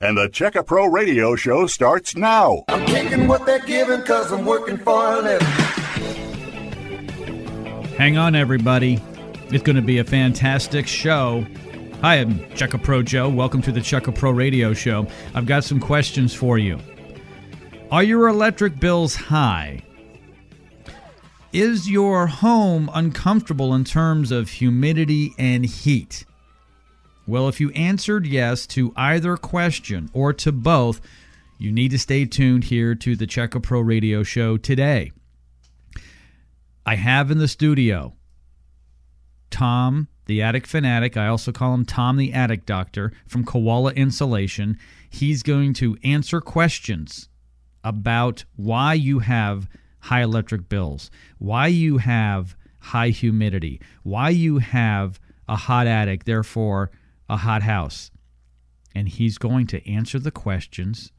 And the Check A Pro radio show starts now. I'm taking what they're giving because I'm working for a living. Hang on, everybody. It's going to be a fantastic show. Hi, I'm Check A Pro Joe. Welcome to the Check A Pro radio show. I've got some questions for you. Are your electric bills high? Is your home uncomfortable in terms of humidity and heat? Well, if you answered yes to either question or to both, you need to stay tuned here to the Check A Pro Radio Show today. I have in the studio Tom, the attic fanatic. I also call him Tom, the attic doctor from Koala Insulation. He's going to answer questions about why you have high electric bills, why you have high humidity, why you have a hot attic, therefore a hot house. And he's going to answer the questions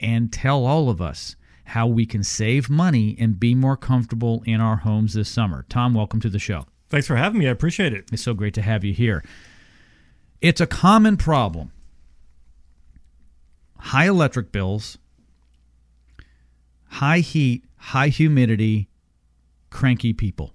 and tell all of us how we can save money and be more comfortable in our homes this summer. Tom, welcome to the show. Thanks for having me. I appreciate it. It's so great to have you here. It's a common problem. High electric bills, high heat, high humidity, cranky people.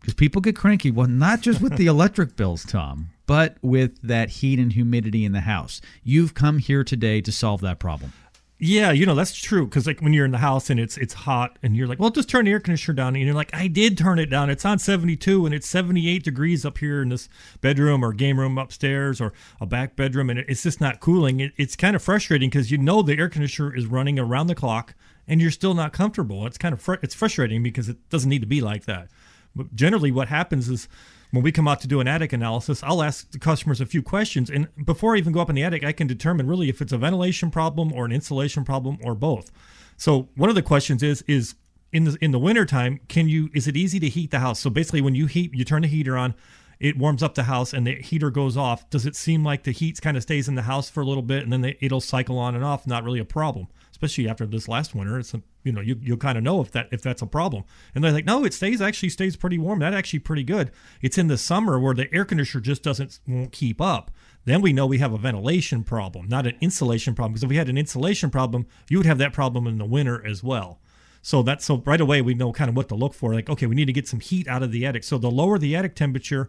Because people get cranky, well, not just with the electric bills, Tom, but with that heat and humidity in the house. You've come here today to solve that problem. Yeah, you know that's true because like when you're in the house and it's it's hot and you're like, well, just turn the air conditioner down, and you're like, I did turn it down. It's on 72 and it's 78 degrees up here in this bedroom or game room upstairs or a back bedroom, and it's just not cooling. It, it's kind of frustrating because you know the air conditioner is running around the clock and you're still not comfortable. It's kind of fr- it's frustrating because it doesn't need to be like that. But generally, what happens is when we come out to do an attic analysis, I'll ask the customers a few questions. And before I even go up in the attic, I can determine really if it's a ventilation problem or an insulation problem or both. So one of the questions is is in the in the wintertime, can you is it easy to heat the house? So basically when you heat you turn the heater on, it warms up the house and the heater goes off. Does it seem like the heat kind of stays in the house for a little bit and then the, it'll cycle on and off? Not really a problem especially after this last winter. It's a, you know you you'll kind of know if that if that's a problem. And they're like, no, it stays actually stays pretty warm. That actually pretty good. It's in the summer where the air conditioner just doesn't won't keep up. Then we know we have a ventilation problem, not an insulation problem. Because if we had an insulation problem, you would have that problem in the winter as well. So that's so right away we know kind of what to look for. Like, okay, we need to get some heat out of the attic. So the lower the attic temperature,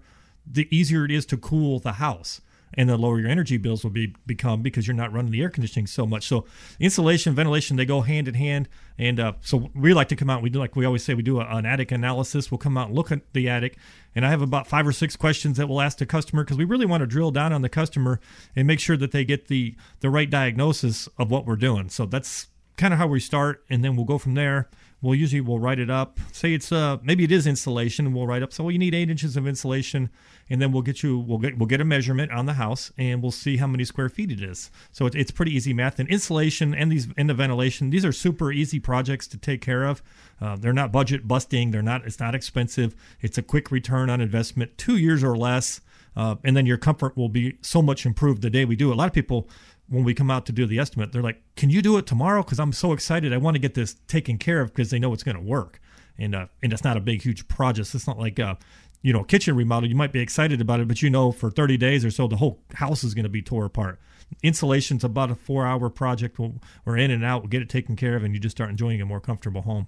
the easier it is to cool the house and the lower your energy bills will be become because you're not running the air conditioning so much. So insulation, ventilation, they go hand in hand. And uh, so we like to come out. We do like we always say we do a, an attic analysis. We'll come out and look at the attic, and I have about five or six questions that we'll ask the customer because we really want to drill down on the customer and make sure that they get the the right diagnosis of what we're doing. So that's kind of how we start, and then we'll go from there we'll usually we'll write it up. Say it's uh maybe it is insulation, and we'll write up. So well, you need eight inches of insulation, and then we'll get you we'll get we'll get a measurement on the house, and we'll see how many square feet it is. So it, it's pretty easy math. And insulation and these and the ventilation, these are super easy projects to take care of. Uh, they're not budget busting. They're not. It's not expensive. It's a quick return on investment, two years or less. Uh, and then your comfort will be so much improved the day we do. it. A lot of people when we come out to do the estimate, they're like, "Can you do it tomorrow? Because I'm so excited. I want to get this taken care of because they know it's going to work." And uh, and it's not a big, huge project. It's not like uh, you know, kitchen remodel. You might be excited about it, but you know, for 30 days or so, the whole house is going to be tore apart. Insulation's about a four-hour project. We'll, we're in and out. We'll get it taken care of, and you just start enjoying a more comfortable home.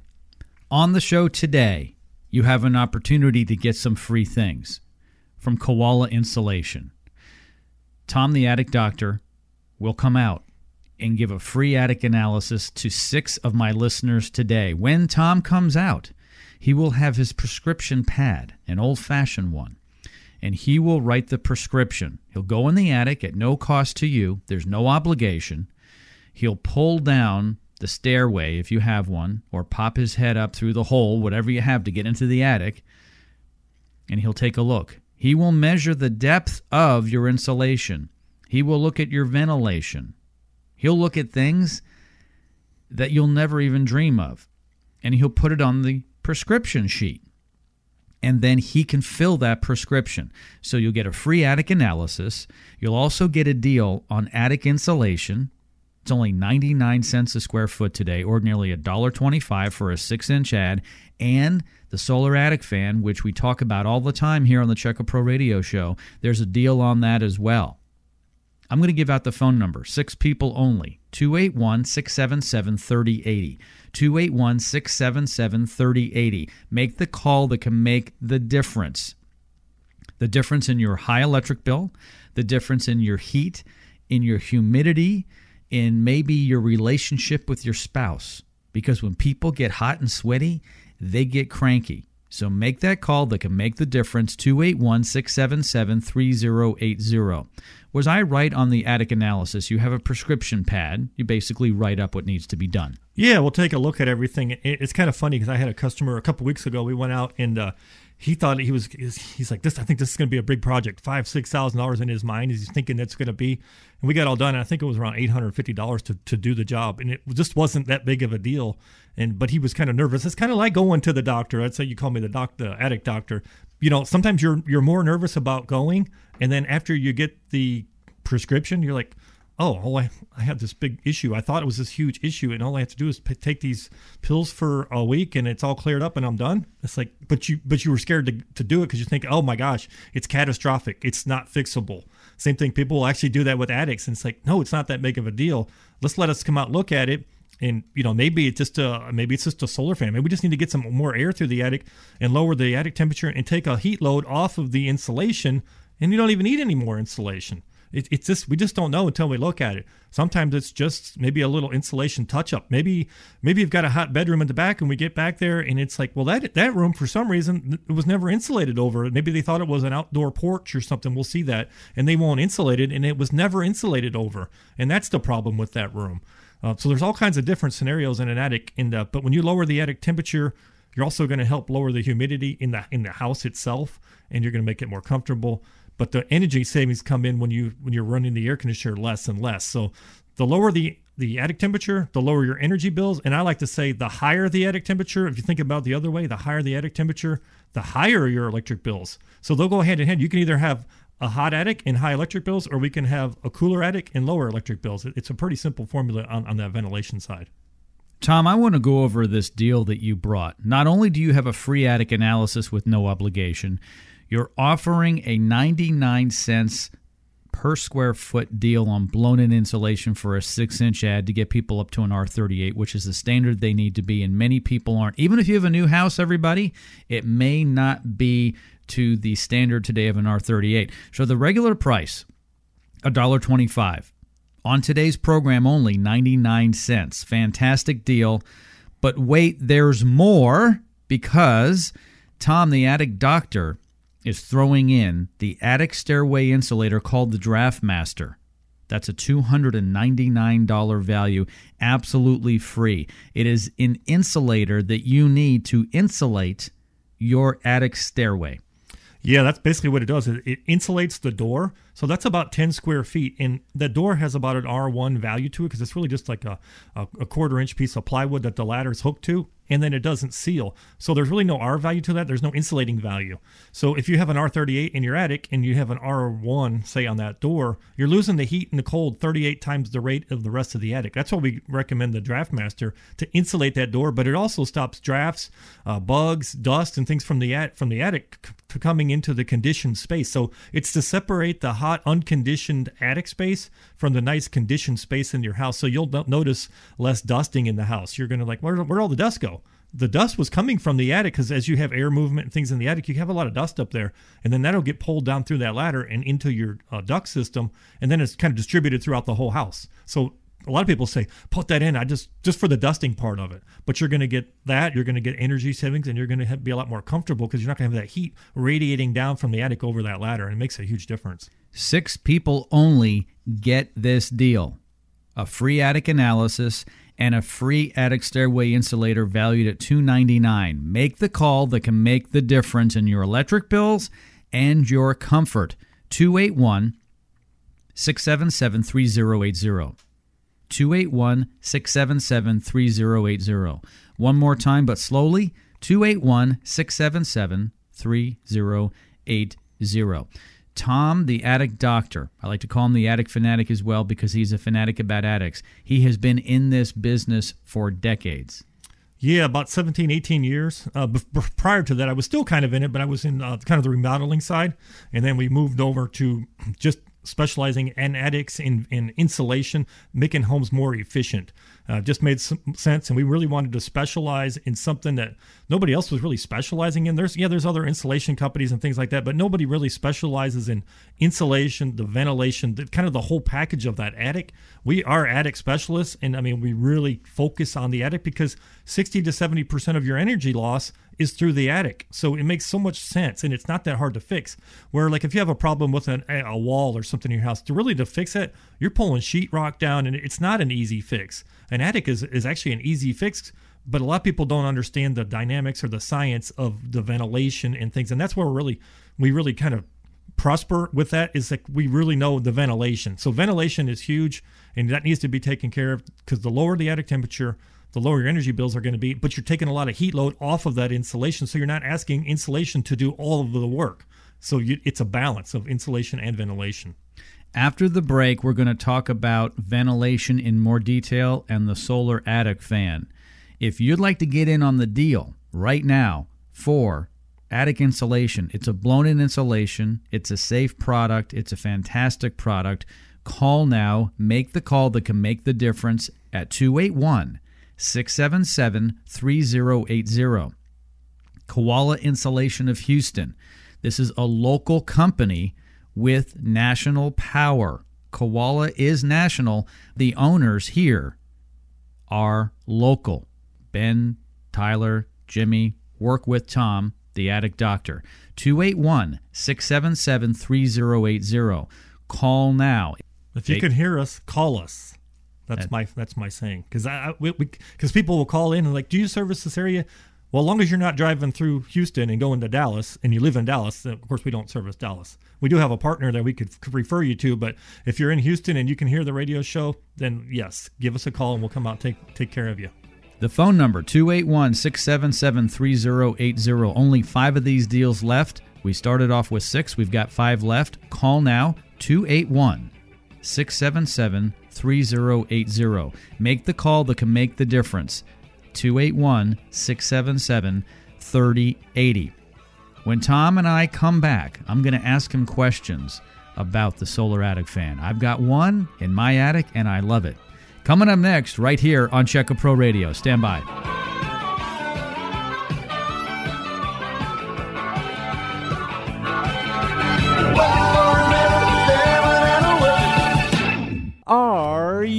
On the show today, you have an opportunity to get some free things from Koala Insulation. Tom, the attic doctor, will come out and give a free attic analysis to six of my listeners today. When Tom comes out, he will have his prescription pad, an old fashioned one, and he will write the prescription. He'll go in the attic at no cost to you, there's no obligation. He'll pull down the stairway if you have one, or pop his head up through the hole, whatever you have to get into the attic, and he'll take a look. He will measure the depth of your insulation. He will look at your ventilation. He'll look at things that you'll never even dream of. And he'll put it on the prescription sheet. And then he can fill that prescription. So you'll get a free attic analysis. You'll also get a deal on attic insulation. It's only 99 cents a square foot today, ordinarily $1.25 for a 6 inch ad. And the solar attic fan, which we talk about all the time here on the Check A Pro Radio Show, there's a deal on that as well. I'm going to give out the phone number, six people only, 281 677 3080. 281 677 3080. Make the call that can make the difference. The difference in your high electric bill, the difference in your heat, in your humidity, in maybe your relationship with your spouse. Because when people get hot and sweaty, they get cranky. So make that call that can make the difference 281 677 3080. Was I right on the attic analysis? You have a prescription pad. You basically write up what needs to be done. Yeah, we'll take a look at everything. It's kind of funny because I had a customer a couple weeks ago. We went out and uh, he thought he was he's like this i think this is going to be a big project five six thousand dollars in his mind he's thinking that's going to be and we got all done i think it was around $850 to, to do the job and it just wasn't that big of a deal and but he was kind of nervous it's kind of like going to the doctor i'd say you call me the doc the attic doctor you know sometimes you're you're more nervous about going and then after you get the prescription you're like oh, oh I, I have this big issue. I thought it was this huge issue, and all I have to do is p- take these pills for a week, and it's all cleared up, and I'm done. It's like, but you, but you were scared to, to do it because you think, oh my gosh, it's catastrophic. It's not fixable. Same thing. People will actually do that with addicts, and it's like, no, it's not that big of a deal. Let's let us come out look at it. And you know maybe it's just a maybe it's just a solar fan. Maybe we just need to get some more air through the attic and lower the attic temperature and take a heat load off of the insulation. And you don't even need any more insulation it, it's just we just don't know until we look at it. Sometimes it's just maybe a little insulation touch up. Maybe maybe you've got a hot bedroom in the back, and we get back there, and it's like, well, that that room for some reason it was never insulated over. Maybe they thought it was an outdoor porch or something. We'll see that, and they won't insulate it, and it was never insulated over, and that's the problem with that room. Uh, so there's all kinds of different scenarios in an attic. In the, but when you lower the attic temperature, you're also going to help lower the humidity in the in the house itself, and you're going to make it more comfortable but the energy savings come in when you when you're running the air conditioner less and less. So the lower the the attic temperature, the lower your energy bills. And I like to say the higher the attic temperature, if you think about the other way, the higher the attic temperature, the higher your electric bills. So they'll go hand in hand. You can either have a hot attic and high electric bills, or we can have a cooler attic and lower electric bills. It's a pretty simple formula on, on that ventilation side. Tom, I want to go over this deal that you brought. Not only do you have a free attic analysis with no obligation, you're offering a 99 cents per square foot deal on blown in insulation for a six inch ad to get people up to an R38, which is the standard they need to be. And many people aren't. Even if you have a new house, everybody, it may not be to the standard today of an R38. So the regular price, $1.25. On today's program, only 99 cents. Fantastic deal. But wait, there's more because Tom, the attic doctor, is throwing in the attic stairway insulator called the Draftmaster. That's a $299 value, absolutely free. It is an insulator that you need to insulate your attic stairway. Yeah, that's basically what it does. It insulates the door. So that's about 10 square feet. And the door has about an R1 value to it because it's really just like a, a, a, quarter inch piece of plywood that the ladder is hooked to and then it doesn't seal. So there's really no R value to that. There's no insulating value. So if you have an R38 in your attic and you have an R1, say on that door, you're losing the heat and the cold 38 times the rate of the rest of the attic. That's why we recommend the Draftmaster to insulate that door, but it also stops drafts, uh, bugs, dust, and things from the at from the attic c- coming into the conditioned space. So it's to separate the hot, unconditioned attic space from the nice conditioned space in your house. So you'll notice less dusting in the house. You're going to like, where, where'd all the dust go? The dust was coming from the attic because as you have air movement and things in the attic, you have a lot of dust up there, and then that'll get pulled down through that ladder and into your uh, duct system, and then it's kind of distributed throughout the whole house. So a lot of people say put that in. I just just for the dusting part of it, but you're going to get that. You're going to get energy savings, and you're going to be a lot more comfortable because you're not going to have that heat radiating down from the attic over that ladder, and it makes a huge difference. Six people only get this deal: a free attic analysis and a free attic stairway insulator valued at 299. Make the call that can make the difference in your electric bills and your comfort. 281 677 3080. 281 677 3080. One more time, but slowly 281 677 3080. Tom, the attic doctor, I like to call him the attic fanatic as well because he's a fanatic about addicts. He has been in this business for decades. Yeah, about 17, 18 years. Uh, b- prior to that, I was still kind of in it, but I was in uh, kind of the remodeling side. And then we moved over to just specializing in attics in, in insulation, making homes more efficient. Uh, just made some sense, and we really wanted to specialize in something that nobody else was really specializing in. There's yeah, there's other insulation companies and things like that, but nobody really specializes in insulation, the ventilation, the, kind of the whole package of that attic. We are attic specialists, and I mean we really focus on the attic because 60 to 70 percent of your energy loss is through the attic. So it makes so much sense and it's not that hard to fix. Where like if you have a problem with an, a wall or something in your house, to really to fix it, you're pulling sheetrock down and it's not an easy fix. An attic is, is actually an easy fix, but a lot of people don't understand the dynamics or the science of the ventilation and things. And that's where we really we really kind of prosper with that is that we really know the ventilation. So ventilation is huge and that needs to be taken care of because the lower the attic temperature, the lower your energy bills are going to be, but you're taking a lot of heat load off of that insulation. So you're not asking insulation to do all of the work. So you, it's a balance of insulation and ventilation. After the break, we're going to talk about ventilation in more detail and the solar attic fan. If you'd like to get in on the deal right now for attic insulation, it's a blown in insulation, it's a safe product, it's a fantastic product. Call now, make the call that can make the difference at 281 677 3080. Koala Insulation of Houston. This is a local company with national power. Koala is national. The owners here are local. Ben, Tyler, Jimmy work with Tom, the attic doctor. 281 677 3080. Call now. If you can hear us, call us. That's my that's my saying because I because people will call in and like, do you service this area? Well, as long as you're not driving through Houston and going to Dallas, and you live in Dallas, then of course we don't service Dallas. We do have a partner that we could, refer you to, but if you're in Houston and you can hear the radio show, then yes, give us a call and we'll come out and take take care of you. The phone number 281 677 3080. Only five of these deals left. We started off with six. We've got five left. Call now 281 677 3080. Make the call that can make the difference. 281 677 3080. When Tom and I come back, I'm going to ask him questions about the solar attic fan. I've got one in my attic and I love it. Coming up next, right here on Check Pro Radio. Stand by.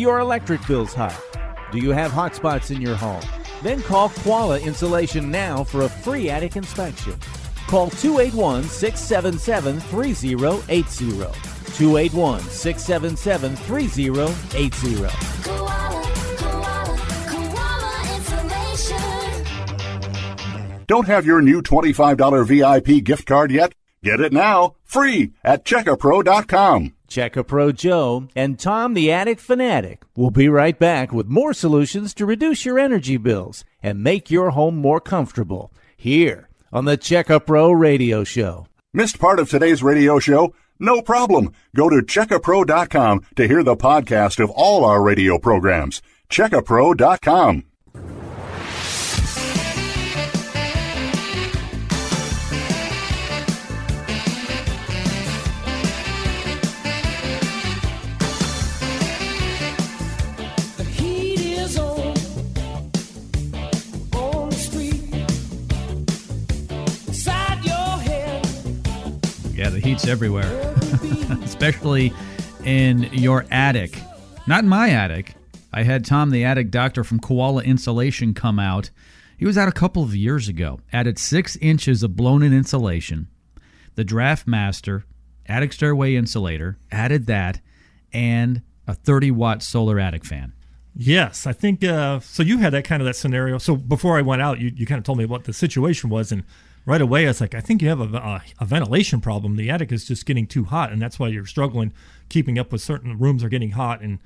Your electric bills high? Do you have hot spots in your home? Then call Koala Insulation now for a free attic inspection. Call 281 677 3080. 281 677 3080. Koala, koala, koala insulation. Don't have your new $25 VIP gift card yet? Get it now, free at checkapro.com. Check A Pro Joe and Tom the Attic Fanatic will be right back with more solutions to reduce your energy bills and make your home more comfortable here on the Check A Pro Radio Show. Missed part of today's radio show? No problem. Go to checkapro.com to hear the podcast of all our radio programs. Checkapro.com. the heat's everywhere, especially in your attic. Not in my attic. I had Tom, the attic doctor from Koala Insulation, come out. He was out a couple of years ago. Added six inches of blown in insulation, the Draft Master, attic stairway insulator, added that, and a 30 watt solar attic fan. Yes, I think uh, so. You had that kind of that scenario. So before I went out, you, you kind of told me what the situation was, and right away it's like, I think you have a, a, a ventilation problem. The attic is just getting too hot, and that's why you're struggling keeping up with certain rooms are getting hot. And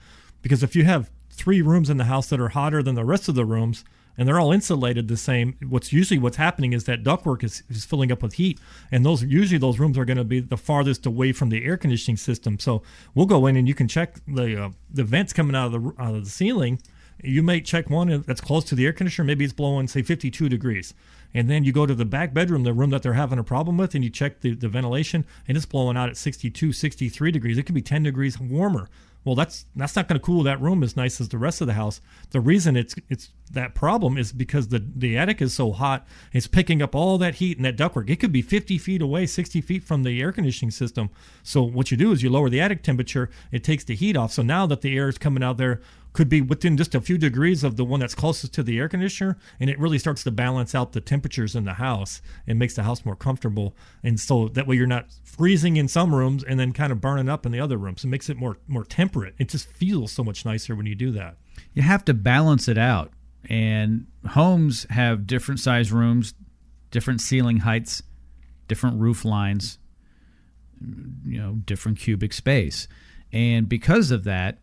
because if you have three rooms in the house that are hotter than the rest of the rooms, and they're all insulated the same, what's usually what's happening is that ductwork is, is filling up with heat, and those usually those rooms are going to be the farthest away from the air conditioning system. So we'll go in and you can check the uh, the vents coming out of the out of the ceiling You may check one that's close to the air conditioner. Maybe it's blowing, say, 52 degrees. And then you go to the back bedroom, the room that they're having a problem with, and you check the, the ventilation, and it's blowing out at 62, 63 degrees. It could be 10 degrees warmer. Well, that's that's not going to cool that room as nice as the rest of the house. The reason it's it's that problem is because the the attic is so hot, it's picking up all that heat and that ductwork. It could be 50 feet away, 60 feet from the air conditioning system. So what you do is you lower the attic temperature. It takes the heat off. So now that the air is coming out there, could be within just a few degrees of the one that's closest to the air conditioner, and it really starts to balance out the temperatures in the house and makes the house more comfortable. And so that way you're not freezing in some rooms and then kind of burning up in the other rooms. It makes it more more temperate. It just feels so much nicer when you do that. You have to balance it out. And homes have different size rooms, different ceiling heights, different roof lines, you know, different cubic space. And because of that,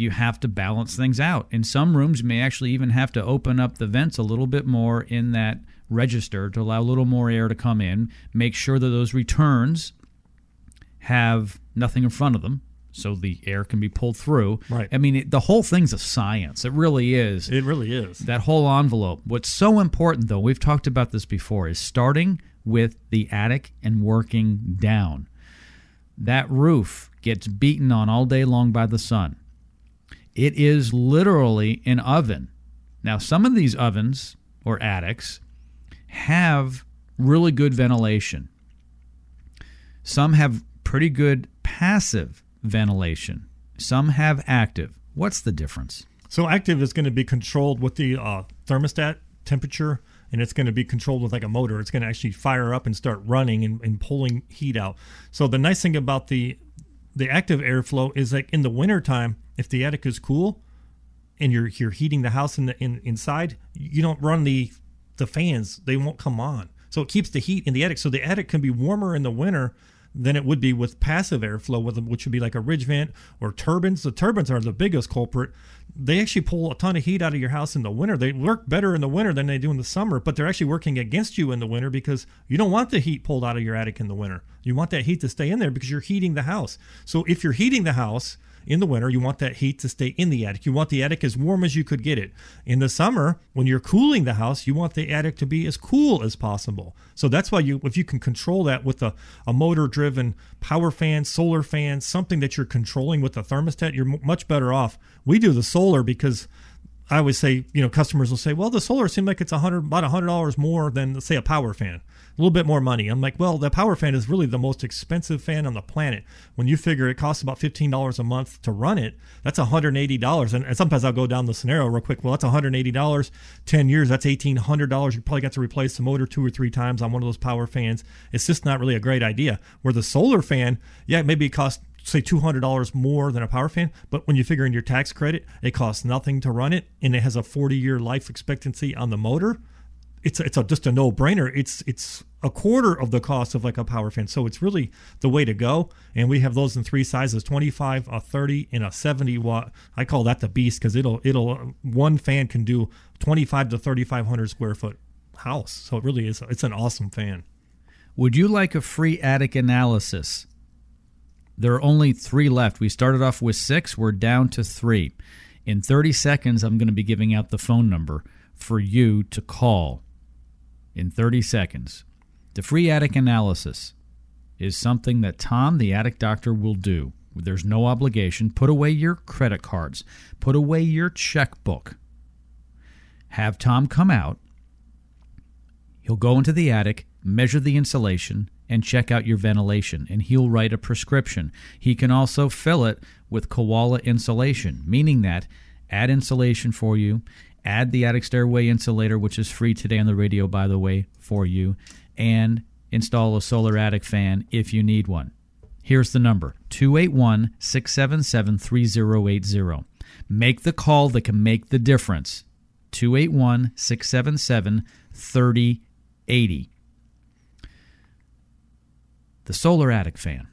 you have to balance things out. In some rooms, you may actually even have to open up the vents a little bit more in that register to allow a little more air to come in. Make sure that those returns have nothing in front of them so the air can be pulled through. Right. I mean, it, the whole thing's a science. It really is. It really is. that whole envelope. What's so important, though, we've talked about this before, is starting with the attic and working down. That roof gets beaten on all day long by the sun. It is literally an oven. Now, some of these ovens or attics have really good ventilation. Some have pretty good passive ventilation. Some have active. What's the difference? So active is going to be controlled with the uh, thermostat temperature, and it's going to be controlled with like a motor. It's going to actually fire up and start running and, and pulling heat out. So the nice thing about the the active airflow is like in the wintertime, if the attic is cool and you're you're heating the house in the in, inside, you don't run the the fans; they won't come on. So it keeps the heat in the attic. So the attic can be warmer in the winter than it would be with passive airflow, which would be like a ridge vent or turbines. The turbines are the biggest culprit. They actually pull a ton of heat out of your house in the winter. They work better in the winter than they do in the summer, but they're actually working against you in the winter because you don't want the heat pulled out of your attic in the winter. You want that heat to stay in there because you're heating the house. So if you're heating the house, in the winter, you want that heat to stay in the attic. You want the attic as warm as you could get it. In the summer, when you're cooling the house, you want the attic to be as cool as possible. So that's why you, if you can control that with a, a motor driven power fan, solar fan, something that you're controlling with a thermostat, you're much better off. We do the solar because I always say, you know, customers will say, well, the solar seems like it's a hundred, about a hundred dollars more than, say, a power fan. A little bit more money. I'm like, well, the power fan is really the most expensive fan on the planet. When you figure it costs about fifteen dollars a month to run it, that's 180 dollars. And, and sometimes I'll go down the scenario real quick. Well, that's 180 dollars. Ten years, that's 1,800 dollars. You probably got to replace the motor two or three times on one of those power fans. It's just not really a great idea. Where the solar fan, yeah, maybe it costs say $200 more than a power fan but when you figure in your tax credit it costs nothing to run it and it has a 40 year life expectancy on the motor it's it's a, just a no brainer it's it's a quarter of the cost of like a power fan. So it's really the way to go and we have those in three sizes 25 a 30 and a 70 watt. I call that the beast because it'll it'll one fan can do 25 to 3500 square foot house. So it really is it's an awesome fan. Would you like a free attic analysis? There are only three left. We started off with six, we're down to three. In 30 seconds, I'm going to be giving out the phone number for you to call. In 30 seconds. The free attic analysis is something that Tom, the attic doctor, will do. There's no obligation. Put away your credit cards, put away your checkbook. Have Tom come out. He'll go into the attic, measure the insulation, and check out your ventilation, and he'll write a prescription. He can also fill it with koala insulation, meaning that add insulation for you, add the attic stairway insulator, which is free today on the radio, by the way, for you, and install a solar attic fan if you need one. Here's the number 281 677 3080. Make the call that can make the difference. 281 677 3080. The solar attic fan.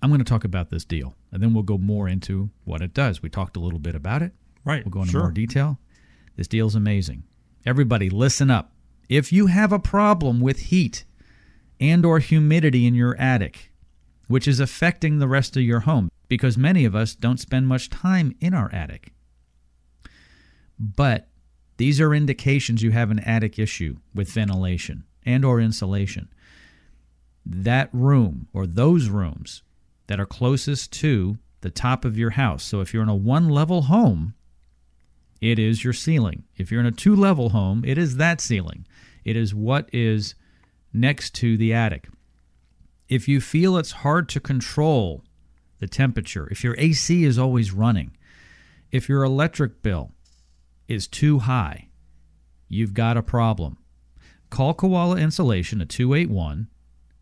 I'm going to talk about this deal, and then we'll go more into what it does. We talked a little bit about it. right We'll go into sure. more detail. This deal's amazing. Everybody, listen up. If you have a problem with heat and or humidity in your attic, which is affecting the rest of your home, because many of us don't spend much time in our attic. But these are indications you have an attic issue with ventilation and or insulation. That room or those rooms that are closest to the top of your house. So if you're in a one level home, it is your ceiling. If you're in a two level home, it is that ceiling. It is what is next to the attic. If you feel it's hard to control the temperature, if your AC is always running, if your electric bill is too high, you've got a problem. Call Koala Insulation at 281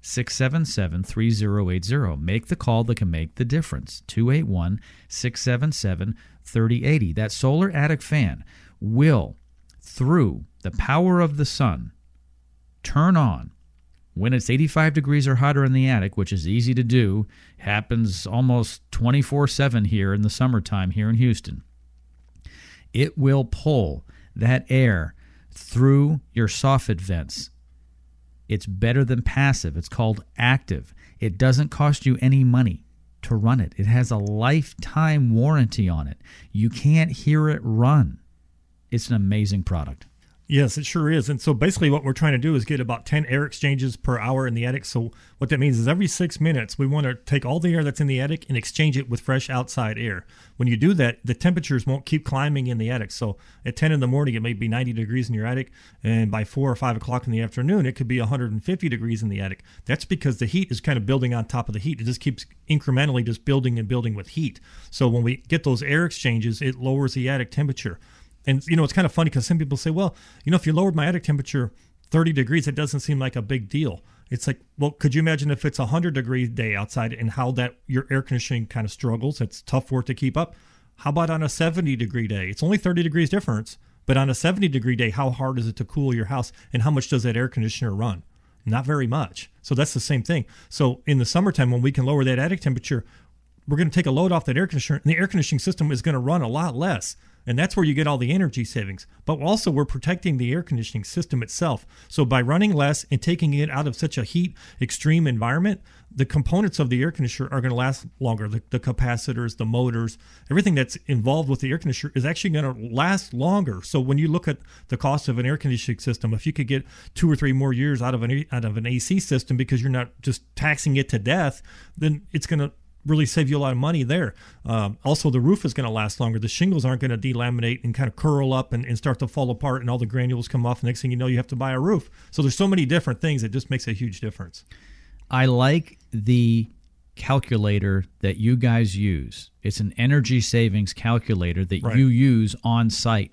677 3080. Make the call that can make the difference. 281 677 3080. That solar attic fan will, through the power of the sun, turn on when it's 85 degrees or hotter in the attic, which is easy to do, happens almost 24 7 here in the summertime here in Houston. It will pull that air through your soffit vents. It's better than passive. It's called active. It doesn't cost you any money to run it. It has a lifetime warranty on it. You can't hear it run. It's an amazing product. Yes, it sure is. And so basically, what we're trying to do is get about 10 air exchanges per hour in the attic. So, what that means is every six minutes, we want to take all the air that's in the attic and exchange it with fresh outside air. When you do that, the temperatures won't keep climbing in the attic. So, at 10 in the morning, it may be 90 degrees in your attic. And by 4 or 5 o'clock in the afternoon, it could be 150 degrees in the attic. That's because the heat is kind of building on top of the heat. It just keeps incrementally just building and building with heat. So, when we get those air exchanges, it lowers the attic temperature. And you know, it's kind of funny because some people say, "Well, you know, if you lowered my attic temperature 30 degrees, it doesn't seem like a big deal." It's like, well, could you imagine if it's a 100 degree day outside and how that your air conditioning kind of struggles? It's tough it to keep up. How about on a 70 degree day? It's only 30 degrees difference, but on a 70 degree day, how hard is it to cool your house and how much does that air conditioner run? Not very much. So that's the same thing. So in the summertime, when we can lower that attic temperature, we're going to take a load off that air conditioner, and the air conditioning system is going to run a lot less. And that's where you get all the energy savings. But also, we're protecting the air conditioning system itself. So, by running less and taking it out of such a heat extreme environment, the components of the air conditioner are going to last longer. The, the capacitors, the motors, everything that's involved with the air conditioner is actually going to last longer. So, when you look at the cost of an air conditioning system, if you could get two or three more years out of an out of an AC system because you're not just taxing it to death, then it's going to really save you a lot of money there. Um, also, the roof is going to last longer. The shingles aren't going to delaminate and kind of curl up and, and start to fall apart, and all the granules come off. Next thing you know, you have to buy a roof. So there's so many different things. It just makes a huge difference. I like the calculator that you guys use. It's an energy savings calculator that Right. you use on site.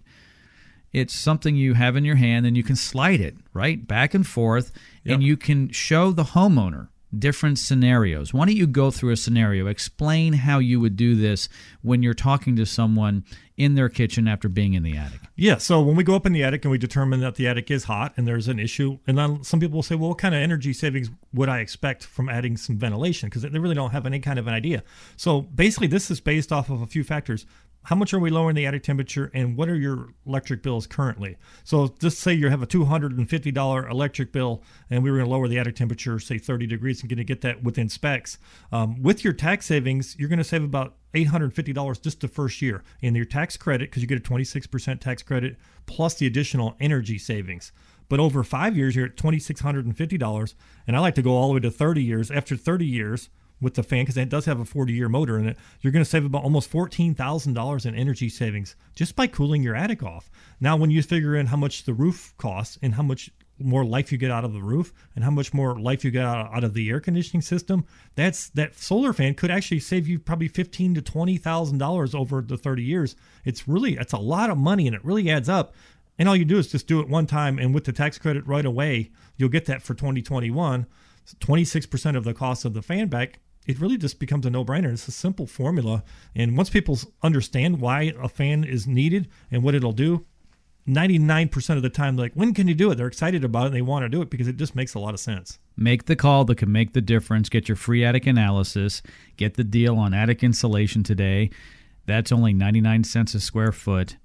It's something you have in your hand and you can slide it, right? Back and forth, and you can show the homeowner different scenarios. Why don't you go through a scenario? Explain how you would do this when you're talking to someone in their kitchen after being in the attic. Yeah, so when we go up in the attic and we determine that the attic is hot and there's an issue, and then some people will say, well, what kind of energy savings would I expect from adding some ventilation? Because they really don't have any kind of an idea. So basically, this is based off of a few factors. How much are we lowering the attic temperature, and what are your electric bills currently? So just say you have a $250 electric bill, and we were going to lower the attic temperature, say 30 degrees, and going to get that within specs. Um, with your tax savings, you're going to save about $850 just the first year in your tax credit because you get a 26% tax credit plus the additional energy savings. But over five years, you're at $2,650. And I like to go all the way to 30 years. After 30 years with the fan, because it does have a 40 year motor in it, you're going to save about almost $14,000 in energy savings just by cooling your attic off. Now, when you figure in how much the roof costs and how much more life you get out of the roof and how much more life you get out, of the air conditioning system that's that solar fan could actually save you probably fifteen to twenty thousand dollars over the 30 years. It's really it's a lot of money and it really adds up. And all you do is just do it one time and with the tax credit right away you'll get that for 2021 26% of the cost of the fan back it really just becomes a no-brainer it's a simple formula and once people understand why a fan is needed and what it'll do 99% of the time like when can you do it they're excited about it and they want to do it because it just makes a lot of sense Make the call that can make the difference. Get your free attic analysis. Get the deal on attic insulation today. That's only 99 cents a square foot.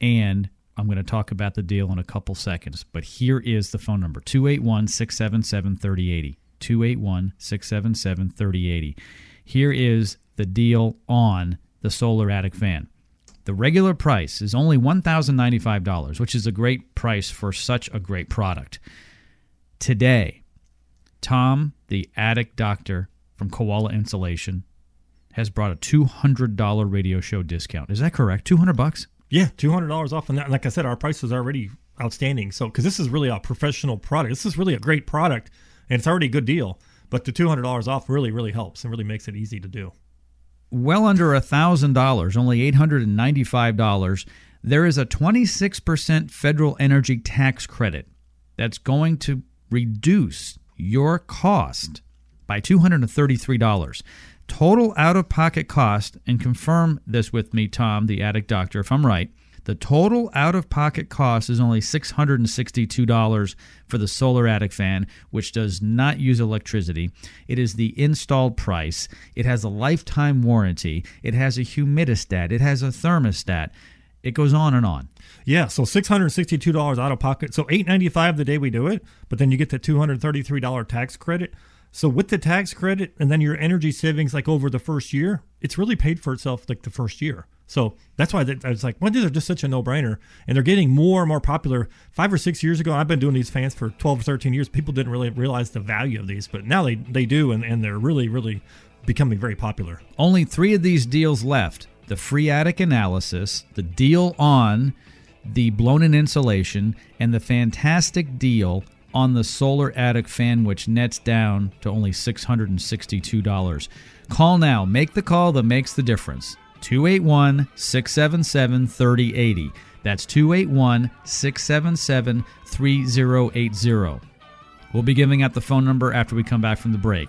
And I'm going to talk about the deal in a couple seconds. But here is the phone number 281 677 3080. 281 677 3080. Here is the deal on the Solar Attic fan. The regular price is only $1,095, which is a great price for such a great product. Today, Tom, the attic doctor from Koala Insulation, has brought a $200 radio show discount. Is that correct? 200 bucks? Yeah, two hundred dollars off, and that, like I said, our price was already outstanding. So, because this is really a professional product, this is really a great product, and it's already a good deal. But the two hundred dollars off really, really helps and really makes it easy to do. well under a thousand dollars, only eight hundred and ninety-five dollars. There is a twenty-six percent federal energy tax credit that's going to reduce your cost by two hundred and thirty-three dollars. Total out-of-pocket cost, and confirm this with me, Tom, the attic doctor, if I'm right. The total out-of-pocket cost is only six hundred and sixty-two dollars for the solar attic fan, which does not use electricity. It is the installed price. It has a lifetime warranty. It has a humidistat. It has a thermostat. It goes on and on. Yeah, so six hundred sixty-two dollars out of pocket. So eight ninety-five the day we do it, but then you get the two hundred thirty-three dollar tax credit. So with the tax credit and then your energy savings, like over the first year, it's really paid for itself like the first year. So that's why I was like, well, these are just such a no-brainer, and they're getting more and more popular. Five or six years ago, I've been doing these fans for twelve or thirteen years. People didn't really realize the value of these, but now they they do, and, and they're really really becoming very popular. Only three of these deals left the free attic analysis, the deal on the blown in insulation, and the fantastic deal on the solar attic fan, which nets down to only $662. Call now. Make the call that makes the difference. 281 677 3080. That's 281 677 3080. We'll be giving out the phone number after we come back from the break.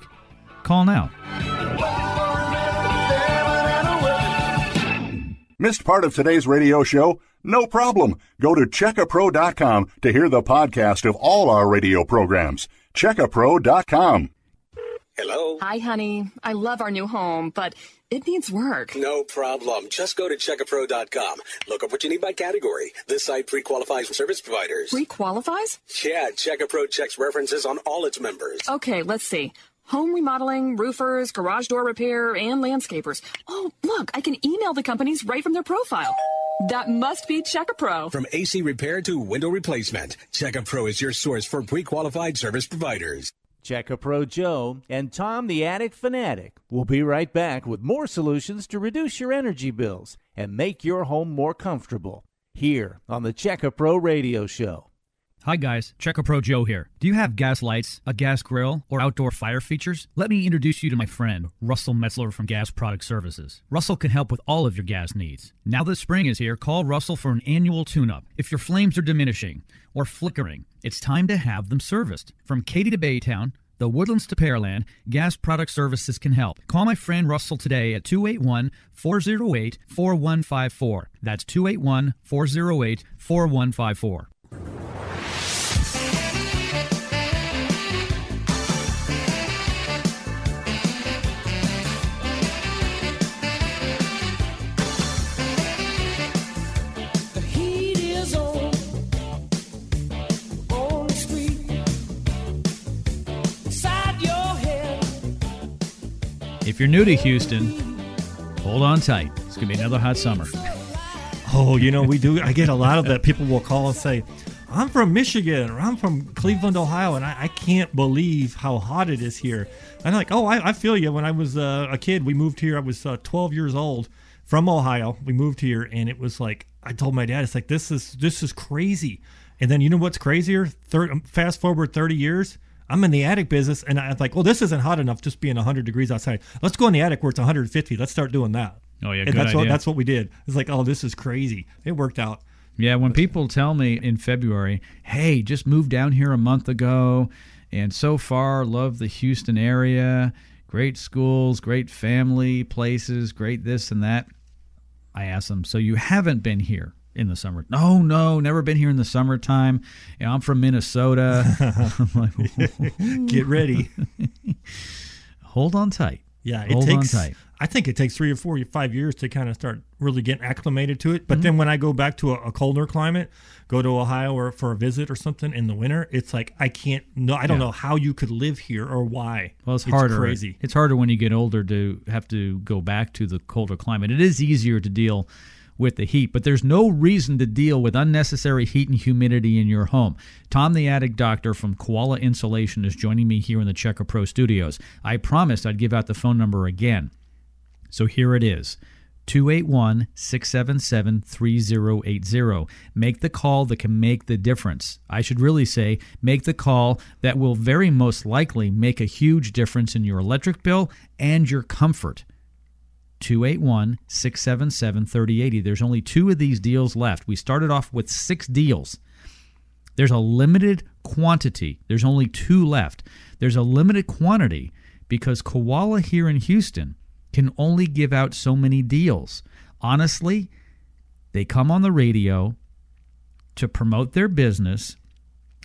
Call now. Missed part of today's radio show? No problem. Go to checkapro.com to hear the podcast of all our radio programs. Checkapro.com. Hello? Hi, honey. I love our new home, but it needs work. No problem. Just go to checkapro.com. Look up what you need by category. This site pre-qualifies service providers. Pre qualifies? yeah, Checkapro checks references on all its members. Okay, let's see. Home remodeling, roofers, garage door repair, and landscapers. Oh, look, I can email the companies right from their profile. That must be Checkapro. From AC repair to window replacement, Checkapro is your source for pre-qualified service providers. Check a Pro Joe and Tom the Attic Fanatic will be right back with more solutions to reduce your energy bills and make your home more comfortable here on the Check a Pro Radio Show. Hi guys, Checker Pro Joe here. Do you have gas lights, a gas grill, or outdoor fire features? Let me introduce you to my friend, Russell Metzler from Gas Product Services. Russell can help with all of your gas needs. Now that spring is here, call Russell for an annual tune-up. If your flames are diminishing or flickering, it's time to have them serviced. From Katy to Baytown, the Woodlands to Pearland, Gas Product Services can help. Call my friend Russell today at 281 408 4154. That's 281 408 4154. If you're new to Houston, hold on tight. It's going to be another hot summer. Oh, you know, we do. I get a lot of that. People will call and say, I'm from Michigan or I'm from Cleveland, Ohio, and I, I can't believe how hot it is here. And I'm like, oh, I, I feel you. When I was uh, a kid, we moved here. I was uh, 12 years old from Ohio. We moved here, and it was like, I told my dad, it's like, this is this is crazy. And then you know what's crazier? Fast forward 30 years. I'm in the attic business, and I'm like, well, this isn't hot enough just being 100 degrees outside. Let's go in the attic where it's 150. Let's start doing that. Oh, yeah, And good that's what idea. that's what we did. It's like, oh, this is crazy. It worked out. Yeah, when people tell me in February, hey, just moved down here a month ago, and so far love the Houston area, great schools, great family places, great this and that. I ask them, so you haven't been here in the summer? No, no, never been here in the summertime. You know, I'm from Minnesota. I'm like, Get ready. hold on tight. Yeah, it Hold takes. on tight. I think it takes three or four or five years to kind of start really getting acclimated to it. Mm-hmm. But then when I go back to a, a colder climate, go to Ohio or for a visit or something in the winter, it's like I can't. No, I don't Yeah. know how you could live here or why. Well, it's, harder. Crazy. It's harder when you get older to have to go back to the colder climate. It is easier to deal with the heat, but there's no reason to deal with unnecessary heat and humidity in your home. Tom, the attic doctor from Koala Insulation, is joining me here in the Checker Pro studios. I promised I'd give out the phone number again. So here it is 281 677 3080. Make the call that can make the difference. I should really say, make the call that will very most likely make a huge difference in your electric bill and your comfort. 281 677 3080. There's only two of these deals left. We started off with six deals. There's a limited quantity. There's only two left. There's a limited quantity because Koala here in Houston can only give out so many deals. Honestly, they come on the radio to promote their business,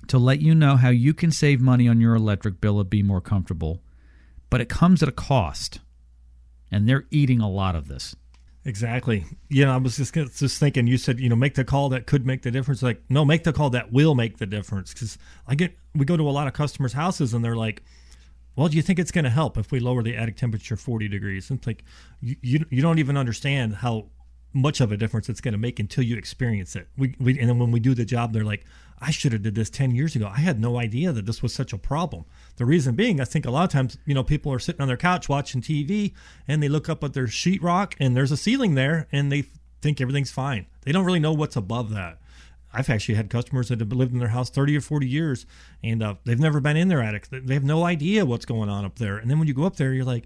to let you know how you can save money on your electric bill and be more comfortable. But it comes at a cost. And they're eating a lot of this. Exactly. You know, I was just just thinking. You said, you know, make the call that could make the difference. Like, no, make the call that will make the difference. Because I get, we go to a lot of customers' houses, and they're like, "Well, do you think it's going to help if we lower the attic temperature 40 degrees?" And it's like, you you, you don't even understand how much of a difference it's going to make until you experience it. We, we and then when we do the job, they're like, "I should have did this 10 years ago. I had no idea that this was such a problem." The reason being, I think a lot of times, you know, people are sitting on their couch watching TV and they look up at their sheetrock and there's a ceiling there and they think everything's fine. They don't really know what's above that. I've actually had customers that have lived in their house 30 or 40 years and uh, they've never been in their attic. They have no idea what's going on up there. And then when you go up there, you're like,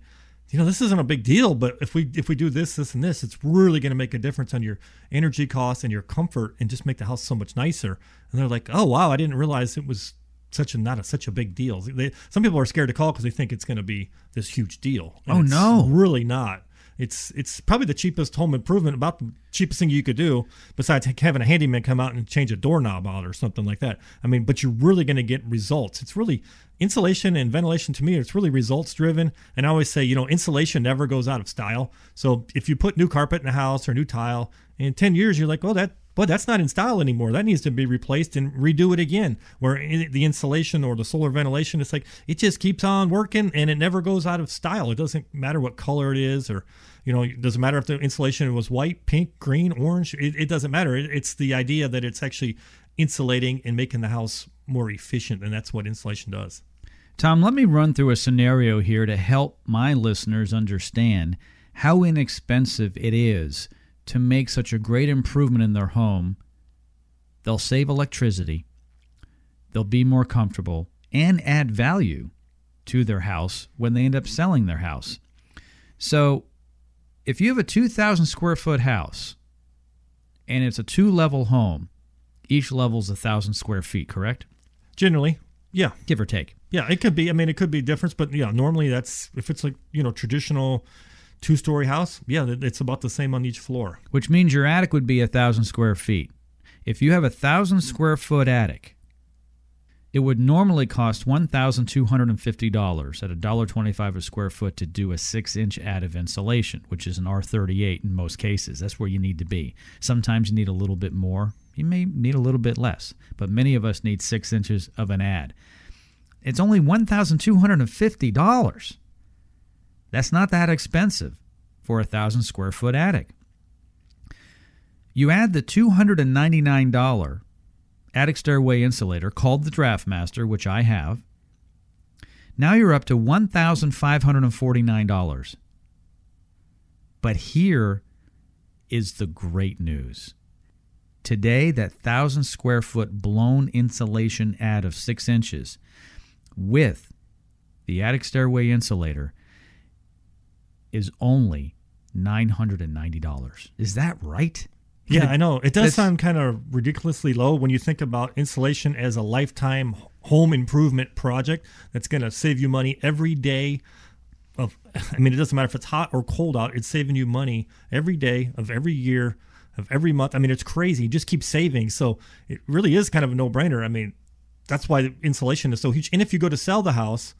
you know, this isn't a big deal, but if we if we do this, this, and this, it's really going to make a difference on your energy costs and your comfort, and just make the house so much nicer. And they're like, oh wow, I didn't realize it was such a not a, such a big deal. They, some people are scared to call because they think it's going to be this huge deal. Oh, it's no. really not. It's it's probably the cheapest home improvement, about the cheapest thing you could do, besides having a handyman come out and change a doorknob out or something like that. I mean, but you're really going to get results. It's really insulation and ventilation to me. It's really results driven. And I always say, you know, insulation never goes out of style. So if you put new carpet in a house or new tile, in ten years you're like, well that but that's not in style anymore. That needs to be replaced and redo it again. Where the insulation or the solar ventilation, it's like it just keeps on working and it never goes out of style. It doesn't matter what color it is, or you know, it doesn't matter if the insulation was white, pink, green, orange. It, it doesn't matter. It, it's the idea that it's actually insulating and making the house more efficient, and that's what insulation does. Tom, let me run through a scenario here to help my listeners understand how inexpensive it is to make such a great improvement in their home. They'll save electricity, they'll be more comfortable, and add value to their house when they end up selling their house. So, if you have a 2,000 square foot house and it's a two level home, each level is a 1,000 square feet, correct? Generally, yeah, Give or take. Yeah, it could be. I mean, it could be a difference, but yeah, normally that's if it's like you know traditional two story house. Yeah, it's about the same on each floor. which means your attic would be a thousand square feet. If you have a thousand square foot attic, it would normally cost one thousand two hundred and fifty dollars at a dollar twenty five a square foot to do a six inch additive insulation, which is an R thirty eight in most cases. That's where you need to be. Sometimes you need a little bit more. You may need a little bit less, but many of us need six inches of an ad. It's only one thousand two hundred and fifty dollars. That's not that expensive for a thousand square foot attic. You add the $299 attic stairway insulator called the Draftmaster, which I have. Now you're up to $1,549. But here is the great news. Today, that 1,000 square foot blown insulation ad of 6 inches with the attic stairway insulator is only $990. Is that right? Yeah, I know. It does sound kind of ridiculously low when you think about insulation as a lifetime home improvement project that's going to save you money every day of I mean it doesn't matter if it's hot or cold out, it's saving you money every day of every year of every month. I mean it's crazy. You just keep saving. So it really is kind of a no-brainer. I mean that's why insulation is so huge. And if you go to sell the house,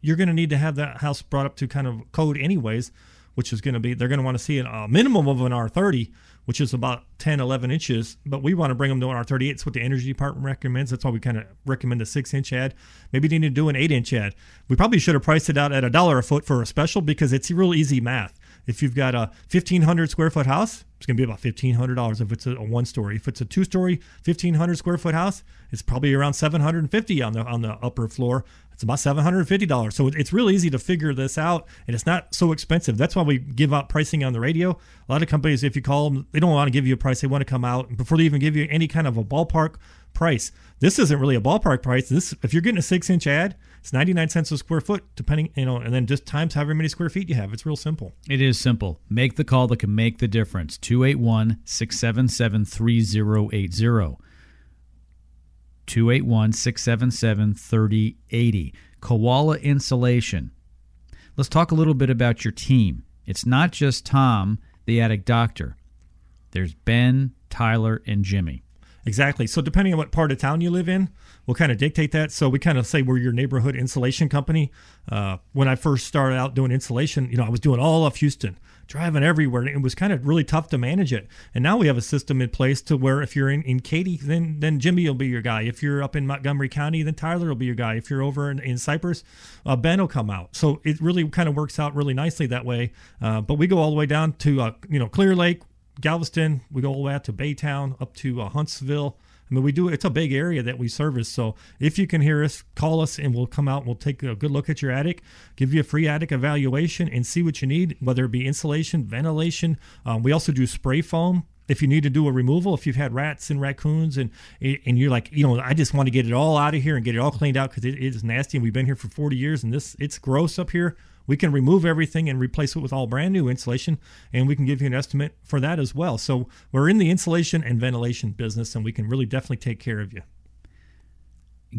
you're going to need to have that house brought up to kind of code anyways. which is going to be they're going to want to see a minimum of an R30, which is about 10, 11 inches. But we want to bring them to an R38. It's what the energy department recommends. That's why we kind of recommend a six inch ad. Maybe you need to do an eight inch ad. We probably should have priced it out at a dollar a foot for a special because it's real easy math. If you've got a 1,500 square foot house, it's going to be about $1,500 if it's a, a one story. If it's a two story, 1,500 square foot house, it's probably around 750 on the on the upper floor. It's about $750. So it's really easy to figure this out, and it's not so expensive. That's why we give out pricing on the radio. A lot of companies, if you call them, they don't want to give you a price. They want to come out before they even give you any kind of a ballpark price. This isn't really a ballpark price. This, if you're getting a six inch ad, it's 99 cents a square foot, depending, you know, and then just times however many square feet you have. It's real simple. It is simple. Make the call that can make the difference. 281 677 3080. 281 677 3080. Koala Insulation. Let's talk a little bit about your team. It's not just Tom, the attic doctor, there's Ben, Tyler, and Jimmy. Exactly. So depending on what part of town you live in, will kind of dictate that. So we kind of say we're your neighborhood insulation company. Uh, when I first started out doing insulation, you know, I was doing all of Houston, driving everywhere, it was kind of really tough to manage it. And now we have a system in place to where if you're in, in Katy, then then Jimmy will be your guy. If you're up in Montgomery County, then Tyler will be your guy. If you're over in, in Cypress, uh, Ben will come out. So it really kind of works out really nicely that way. Uh, but we go all the way down to uh, you know Clear Lake, Galveston. We go all the way out to Baytown, up to uh, Huntsville. I mean, we do. It's a big area that we service. So if you can hear us, call us, and we'll come out. and We'll take a good look at your attic, give you a free attic evaluation, and see what you need, whether it be insulation, ventilation. Um, we also do spray foam. If you need to do a removal, if you've had rats and raccoons, and and you're like, you know, I just want to get it all out of here and get it all cleaned out because it, it is nasty, and we've been here for 40 years, and this it's gross up here. We can remove everything and replace it with all brand new insulation, and we can give you an estimate for that as well. So we're in the insulation and ventilation business, and we can really definitely take care of you.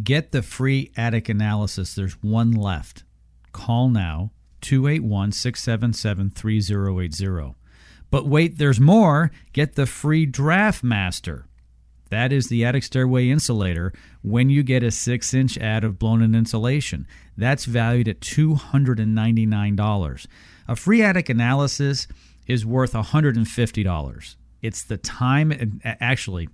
Get the free attic analysis. There's one left. Call now 281 677 3080. But wait, there's more. Get the free Draft Master. That is the attic stairway insulator when you get a six inch ad of blown in insulation. That's valued at $299. A free attic analysis is worth $150. It's the time, actually,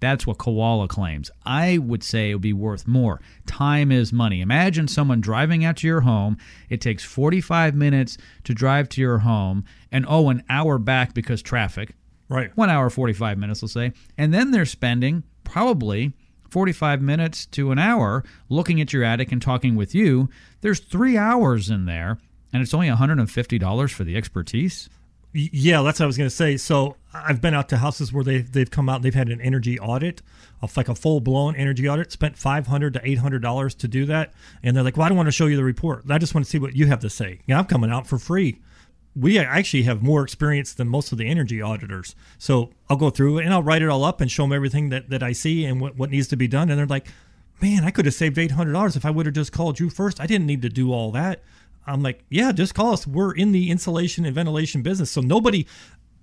that's what Koala claims. I would say it would be worth more. Time is money. Imagine someone driving out to your home. It takes 45 minutes to drive to your home, and oh, an hour back because traffic. Right. One hour, 45 minutes, let's say. And then they're spending probably 45 minutes to an hour looking at your attic and talking with you. There's three hours in there, and it's only $150 for the expertise. Yeah, that's what I was going to say. So I've been out to houses where they've they've come out. They've had an energy audit, of like a full blown energy audit. Spent $500 to eight hundred dollars to do that, and they're like, "Well, I don't want to show you the report. I just want to see what you have to say." Yeah, I'm coming out for free. We actually have more experience than most of the energy auditors. So I'll go through and I'll write it all up and show them everything that, that I see and what, what needs to be done. And they're like, man, I could have saved $800 if I would have just called you first. I didn't need to do all that. I'm like, yeah, just call us. We're in the insulation and ventilation business. So nobody,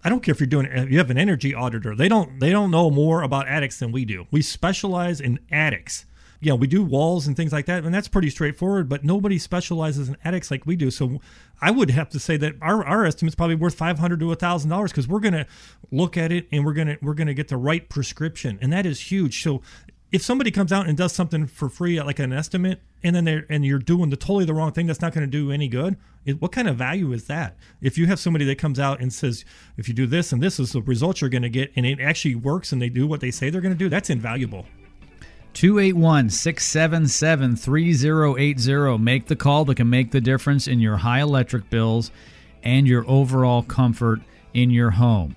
I don't care if you're doing, if you have an energy auditor, they don't, they don't know more about attics than we do. We specialize in attics. You know, we do walls and things like that, and that's pretty straightforward. But nobody specializes in attics like we do. So, I would have to say that our our estimate's probably worth five hundred to thousand dollars because we're gonna look at it and we're gonna we're gonna get the right prescription, and that is huge. So, if somebody comes out and does something for free, like an estimate, and then they're and you're doing the totally the wrong thing, that's not going to do any good. It, what kind of value is that? If you have somebody that comes out and says, if you do this and this is the results you're going to get, and it actually works, and they do what they say they're going to do, that's invaluable. 281 677 3080. Make the call that can make the difference in your high electric bills and your overall comfort in your home.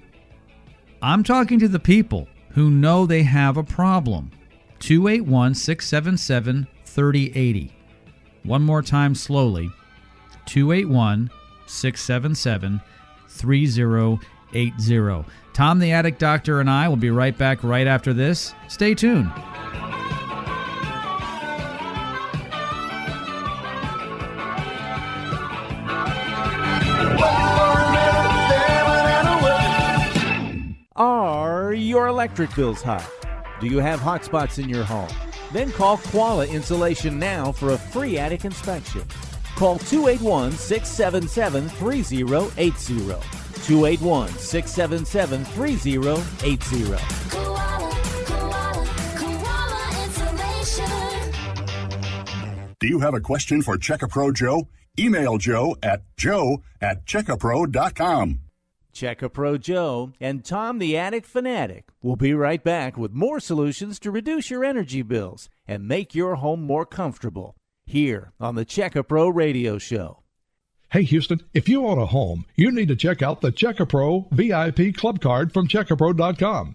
I'm talking to the people who know they have a problem. 281 677 3080. One more time slowly 281 677 3080. Tom the Attic Doctor and I will be right back right after this. Stay tuned. Are your electric bills high? Do you have hot spots in your home? Then call Koala Insulation now for a free attic inspection. Call 281 677 3080. 281 677 3080. Do you have a question for Check A Pro Joe? Email Joe at joe at checkapro.com. Check A Pro Joe and Tom the Attic Fanatic will be right back with more solutions to reduce your energy bills and make your home more comfortable here on the Check A Pro Radio Show. Hey Houston, if you own a home, you need to check out the Check A Pro VIP Club Card from Checkapro.com.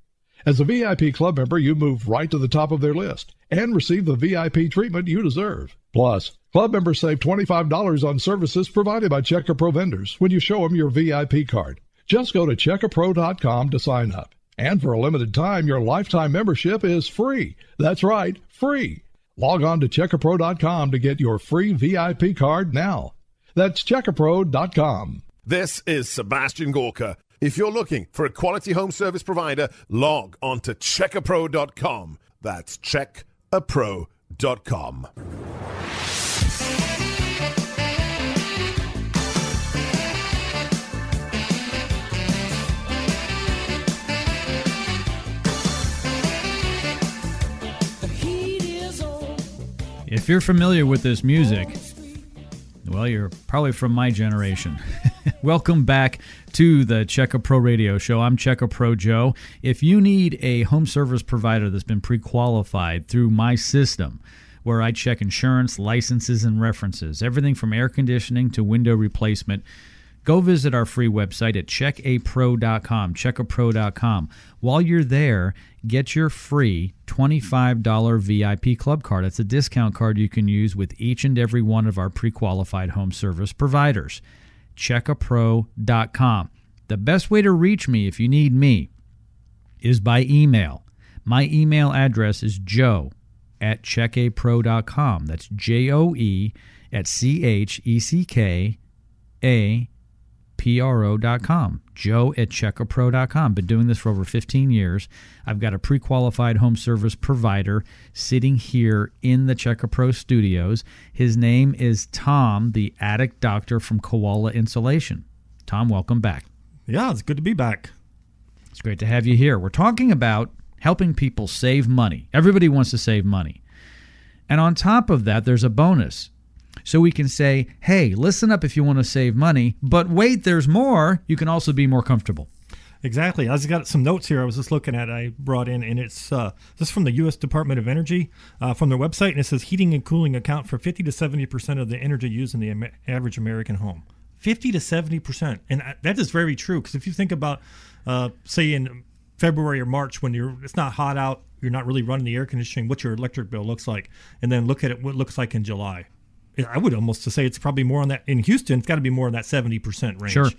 As a VIP club member, you move right to the top of their list and receive the VIP treatment you deserve. Plus, club members save $25 on services provided by Check A Pro vendors when you show them your VIP card. Just go to checkapro.com to sign up. And for a limited time, your lifetime membership is free. That's right, free. Log on to checkapro.com to get your free VIP card now. That's checkapro.com. This is Sebastian Gorka. If you're looking for a quality home service provider, log on to checkapro.com. That's checkapro.com. If you're familiar with this music, well, you're probably from my generation. Welcome back to the Check A Pro Radio Show. I'm Check A Pro Joe. If you need a home service provider that's been pre qualified through my system, where I check insurance, licenses, and references, everything from air conditioning to window replacement, go visit our free website at checkapro.com, checkapro.com. While you're there, get your free $25 VIP club card. It's a discount card you can use with each and every one of our pre-qualified home service providers. checkapro.com. The best way to reach me if you need me is by email. My email address is joe at checkapro.com. That's J O E at C H E C K A pro.com joe at checkapro.com been doing this for over 15 years. I've got a pre-qualified home service provider sitting here in the checkapro studios. His name is tom the attic doctor from koala insulation. Tom welcome back. Yeah, it's good to be back. it's great to have you here. We're talking about helping people save money. Everybody wants to save money. And on top of that there's a bonus so we can say, hey, listen up if you want to save money, but wait, there's more. You can also be more comfortable. Exactly. I just got some notes here. I was just looking at. I brought in, and it's uh, this is from the U.S. Department of Energy uh, from their website, and it says heating and cooling account for 50 to 70 percent of the energy used in the average American home. 50 to 70 percent, and I- that is very true. Because if you think about, uh, say, in February or March when you're it's not hot out, you're not really running the air conditioning. What your electric bill looks like, and then look at it what it looks like in July. I would almost say it's probably more on that in Houston. It's got to be more in that 70 percent range. Sure.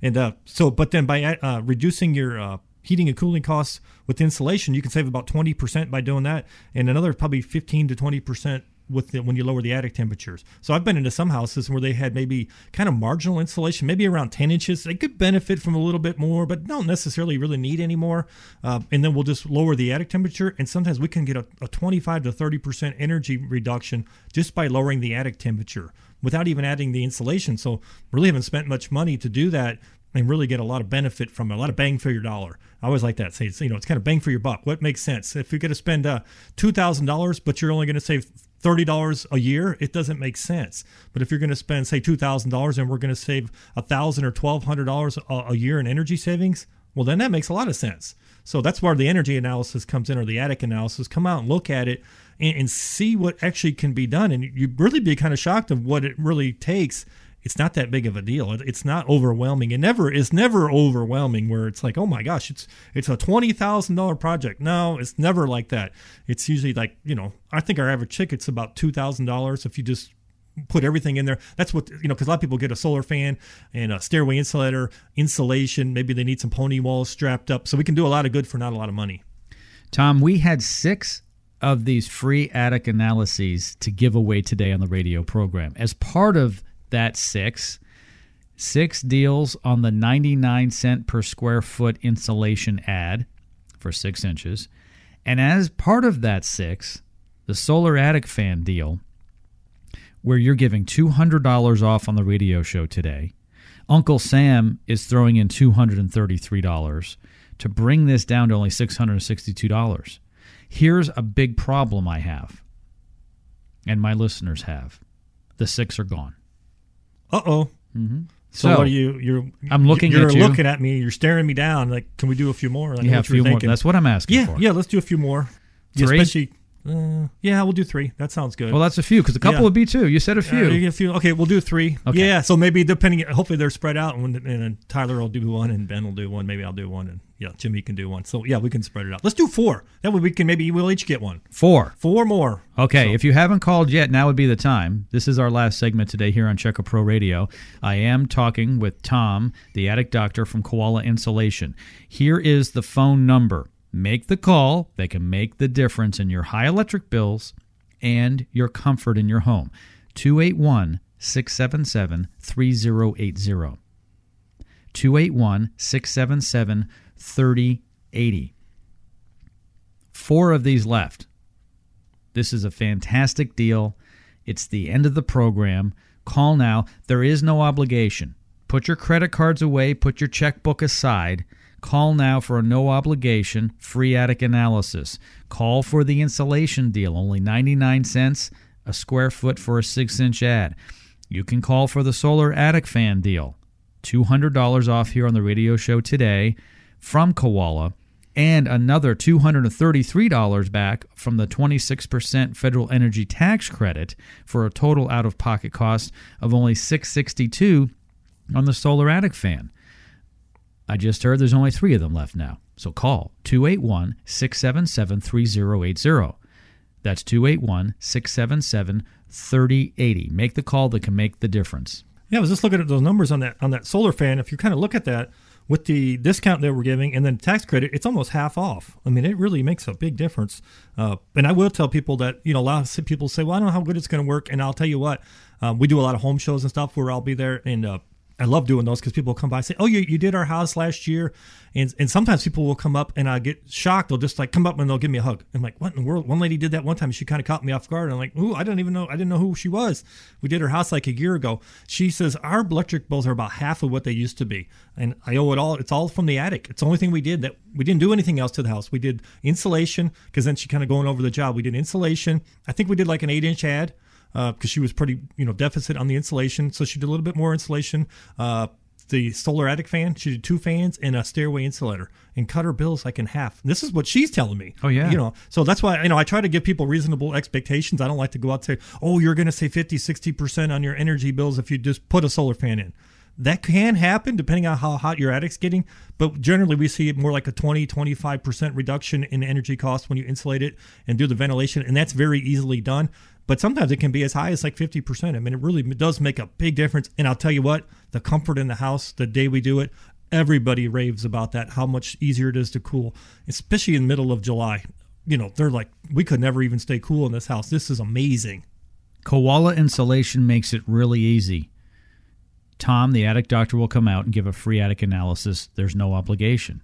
And uh, so, but then by uh, reducing your uh, heating and cooling costs with insulation, you can save about 20% by doing that, and another probably 15 to 20% with the, when you lower the attic temperatures. So I've been into some houses where they had maybe kind of marginal insulation, maybe around 10 inches. They could benefit from a little bit more, but don't necessarily really need any more. Uh, and then we'll just lower the attic temperature, and sometimes we can get a, a 25 to 30% energy reduction just by lowering the attic temperature without even adding the insulation. So really haven't spent much money to do that and really get a lot of benefit from it, a lot of bang for your dollar. I always like that. Say it's you know it's kind of bang for your buck. What makes sense? If you're going to spend uh, two thousand dollars, but you're only going to save thirty dollars a year, it doesn't make sense. But if you're going to spend say two thousand dollars and we're going to save a thousand or twelve hundred dollars a year in energy savings, well then that makes a lot of sense. So that's where the energy analysis comes in, or the attic analysis. Come out and look at it and, and see what actually can be done, and you'd really be kind of shocked of what it really takes it's not that big of a deal. It- It's not overwhelming. It never is never overwhelming where it's like, oh my gosh, it's it's a twenty thousand dollar project. No, it's never like that. It's usually like you know, I think our average ticket's about two thousand dollars if you just put everything in there. That's what you know, because a lot of people get a solar fan and a stairway insulator, insulation. Maybe they need some pony walls strapped up. So we can do a lot of good for not a lot of money. Tom, we had six of these free attic analyses to give away today on the radio program. As part of that six, six deals on the 99 cent per square foot insulation ad for six inches. And as part of that six, the solar attic fan deal, where you're giving $200 off on the radio show today. Uncle Sam is throwing in $233 to bring this down to only $662. Here's a big problem I have, and my listeners have. The six are gone. Uh oh. Mm-hmm. So, So, what are you? You're. I'm looking You're at you. looking at me. You're staring me down. Like, can we do a few more? Like, Yeah, a few more. That's what I'm asking yeah, for. Yeah, let's do a few more. Three? Especially. Uh, yeah, we'll do three. That sounds good. Well, that's a few because a couple Yeah. would be two. You said a few. a few. Okay, we'll do three. Okay. Yeah, so maybe depending, hopefully they're spread out, and, when, and Tyler will do one, and Ben will do one. Maybe I'll do one, and yeah, Jimmy can do one. So yeah, we can spread it out. Let's do four. That way we can maybe we'll each get one. Four. Four more. Okay, if you haven't called yet, now would be the time. This is our last segment today here on Check A Pro Radio. I am talking with Tom, the attic doctor from Koala Insulation. Here is the phone number. Make the call. They can make the difference in your high electric bills and your comfort in your home. 281 677 3080. 281 677 3080. Four of these left. This is a fantastic deal. It's the end of the program. Call now. There is no obligation. Put your credit cards away, put your checkbook aside. Call now for a no obligation free attic analysis. Call for the insulation deal, only 99 cents a square foot for a 6 inch ad. You can call for the solar attic fan deal. $200 off here on the radio show today from Koala and another $233 back from the 26% federal energy tax credit for a total out of pocket cost of only 662 on the solar attic fan. I just heard there's only 3 of them left now. So call 281-677-3080. That's 281-677-3080. Make the call that can make the difference. Yeah, I was just looking at those numbers on that on that solar fan. If you kind of look at that with the discount that we're giving and then tax credit, it's almost half off. I mean, it really makes a big difference. Uh, and I will tell people that you know a lot of people say, "Well, I don't know how good it's going to work," and I'll tell you what, um, we do a lot of home shows and stuff where I'll be there and. Uh, I love doing those because people come by and say, "Oh, you, you did our house last year," and and sometimes people will come up and I get shocked. They'll just like come up and they'll give me a hug. I'm like, "What in the world?" One lady did that one time. She kind of caught me off guard. I'm like, "Ooh, I didn't even know. I didn't know who she was." We did her house like a year ago. She says our electric bills are about half of what they used to be, and I owe it all. It's all from the attic. It's the only thing we did that we didn't do anything else to the house. We did insulation because then she kind of going over the job. We did insulation. I think we did like an eight inch ad because she was pretty you know deficit on the insulation, so she did a little bit more insulation. Uh, the solar attic fan. She did two fans and a stairway insulator and cut her bills like in half. This is what she's telling me. Oh, yeah. You know, so that's why, you know, I try to give people reasonable expectations. I don't like to go out and say, oh, you're going to save 50, 60% on your energy bills if you just put a solar fan in. That can happen depending on how hot your attic's getting, but generally we see more like a 20, 25% reduction in energy costs when you insulate it and do the ventilation, and that's very easily done. But sometimes it can be as high as like 50%. I mean, it really does make a big difference. And I'll tell you what, the comfort in the house, the day we do it, everybody raves about that, how much easier it is to cool, especially in the middle of July. You know, they're like, we could never even stay cool in this house. This is amazing. Koala Insulation makes it really easy. Tom, the attic doctor, will come out and give a free attic analysis. There's no obligation.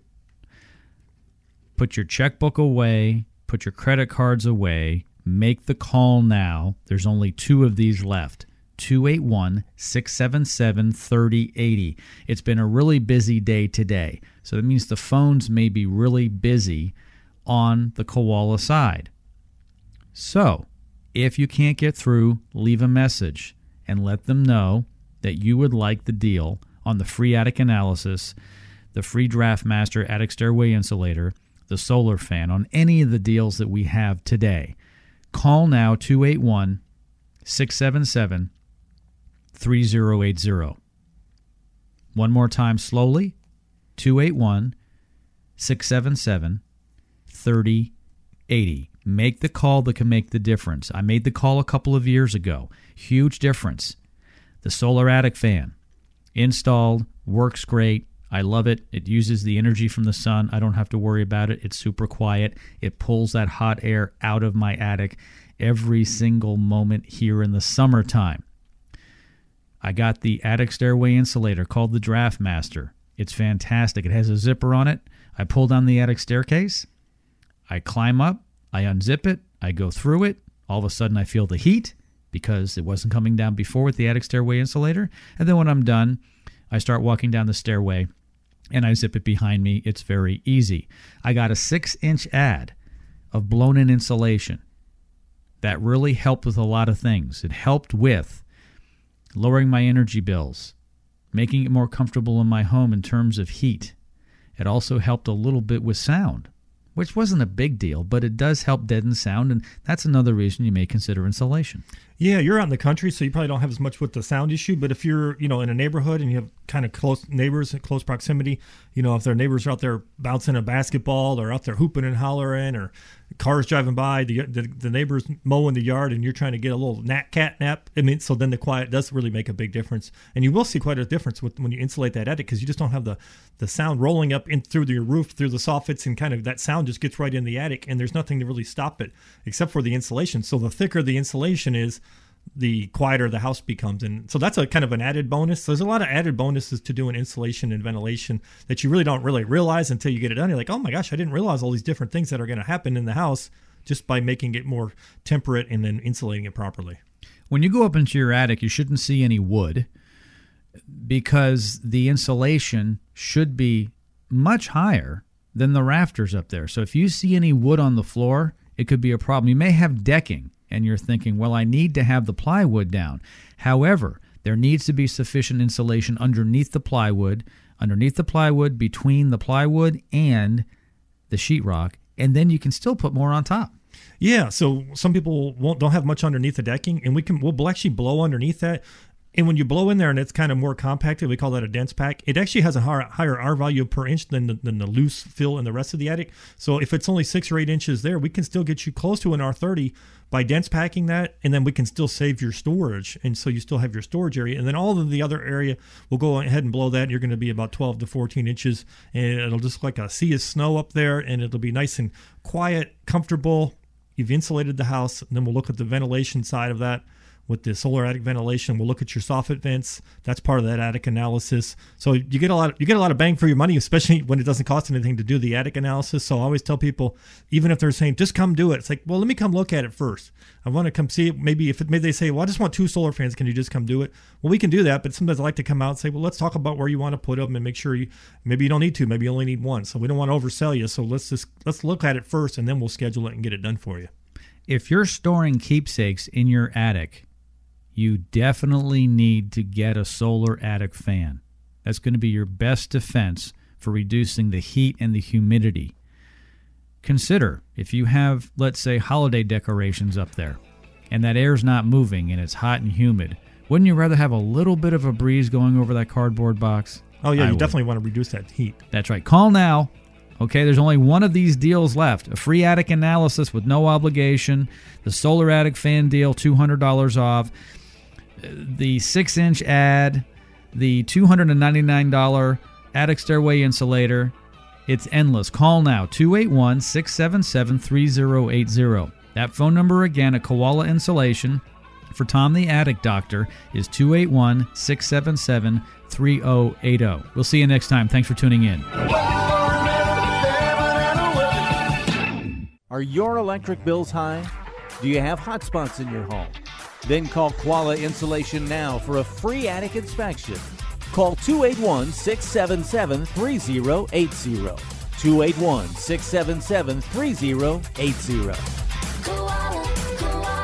Put your checkbook away, put your credit cards away, make the call now. There's only two of these left. 281 677 3080. It's been a really busy day today. So that means the phones may be really busy on the koala side. So, if you can't get through, leave a message and let them know that you would like the deal on the free attic analysis, the free draft master attic stairway insulator, the solar fan, on any of the deals that we have today. Call now 281 677 3080. One more time slowly 281 677 3080. Make the call that can make the difference. I made the call a couple of years ago. Huge difference. The Solar Attic fan installed, works great. I love it. It uses the energy from the sun. I don't have to worry about it. It's super quiet. It pulls that hot air out of my attic every single moment here in the summertime. I got the attic stairway insulator called the Draft Master. It's fantastic. It has a zipper on it. I pull down the attic staircase. I climb up. I unzip it. I go through it. All of a sudden, I feel the heat because it wasn't coming down before with the attic stairway insulator. And then when I'm done, I start walking down the stairway and I zip it behind me. It's very easy. I got a six inch ad of blown in insulation that really helped with a lot of things. It helped with lowering my energy bills, making it more comfortable in my home in terms of heat. It also helped a little bit with sound, which wasn't a big deal, but it does help deaden sound, and that's another reason you may consider insulation. Yeah, you're out in the country, so you probably don't have as much with the sound issue. But if you're, you know, in a neighborhood and you have kind of close neighbors in close proximity, you know, if their neighbors are out there bouncing a basketball or out there hooping and hollering or cars driving by, the the, the neighbors mowing the yard, and you're trying to get a little nat cat nap. I mean, so then the quiet does really make a big difference, and you will see quite a difference with when you insulate that attic because you just don't have the the sound rolling up in through your roof, through the soffits, and kind of that sound just gets right in the attic, and there's nothing to really stop it except for the insulation. So the thicker the insulation is the quieter the house becomes. And so that's a kind of an added bonus. There's a lot of added bonuses to doing insulation and ventilation that you really don't really realize until you get it done. You're like, oh my gosh, I didn't realize all these different things that are going to happen in the house just by making it more temperate and then insulating it properly. When you go up into your attic, you shouldn't see any wood because the insulation should be much higher than the rafters up there. So if you see any wood on the floor, it could be a problem. You may have decking and you're thinking, well, I need to have the plywood down. However, there needs to be sufficient insulation underneath the plywood, underneath the plywood, between the plywood and the sheetrock, and then you can still put more on top. Yeah, so some people won't don't have much underneath the decking, and we can we'll actually blow underneath that. And when you blow in there and it's kind of more compacted, we call that a dense pack. It actually has a higher, R value per inch than the, than the loose fill in the rest of the attic. So if it's only six or eight inches there, we can still get you close to an R30 by dense packing that, and then we can still save your storage, and so you still have your storage area, and then all of the other area we'll go ahead and blow that. And you're going to be about 12 to 14 inches, and it'll just look like a sea of snow up there, and it'll be nice and quiet, comfortable. You've insulated the house, and then we'll look at the ventilation side of that with the solar attic ventilation. We'll look at your soffit vents. That's part of that attic analysis. So you get a lot. Of, you get a lot of bang for your money, especially when it doesn't cost anything to do the attic analysis. So I always tell people, even if they're saying just come do it, it's like, well, let me come look at it first. I want to come see it. Maybe if it, maybe they say, well, I just want two solar fans. Can you just come do it? Well, we can do that. But sometimes I like to come out and say, well, let's talk about where you want to put them and make sure you maybe you don't need two, maybe you only need one. So we don't want to oversell you. So let's just let's look at it first, and then we'll schedule it and get it done for you. If you're storing keepsakes in your attic, you definitely need to get a solar attic fan. That's going to be your best defense for reducing the heat and the humidity. Consider if you have, let's say, holiday decorations up there and that air's not moving and it's hot and humid, wouldn't you rather have a little bit of a breeze going over that cardboard box? Oh yeah, I you would. definitely want to reduce that heat. That's right. Call now. Okay, there's only one of these deals left. A free attic analysis with no obligation. The solar attic fan deal, $200 off. The six inch ad, the $299 attic stairway insulator. It's endless. Call now 281 677 3080. That phone number again at Koala Insulation for Tom the Attic Doctor is 281 677 3080. We'll see you next time. Thanks for tuning in. Are your electric bills high? Do you have hot spots in your home? Then call Koala Insulation now for a free attic inspection. Call 281 677 3080. 281 677 3080.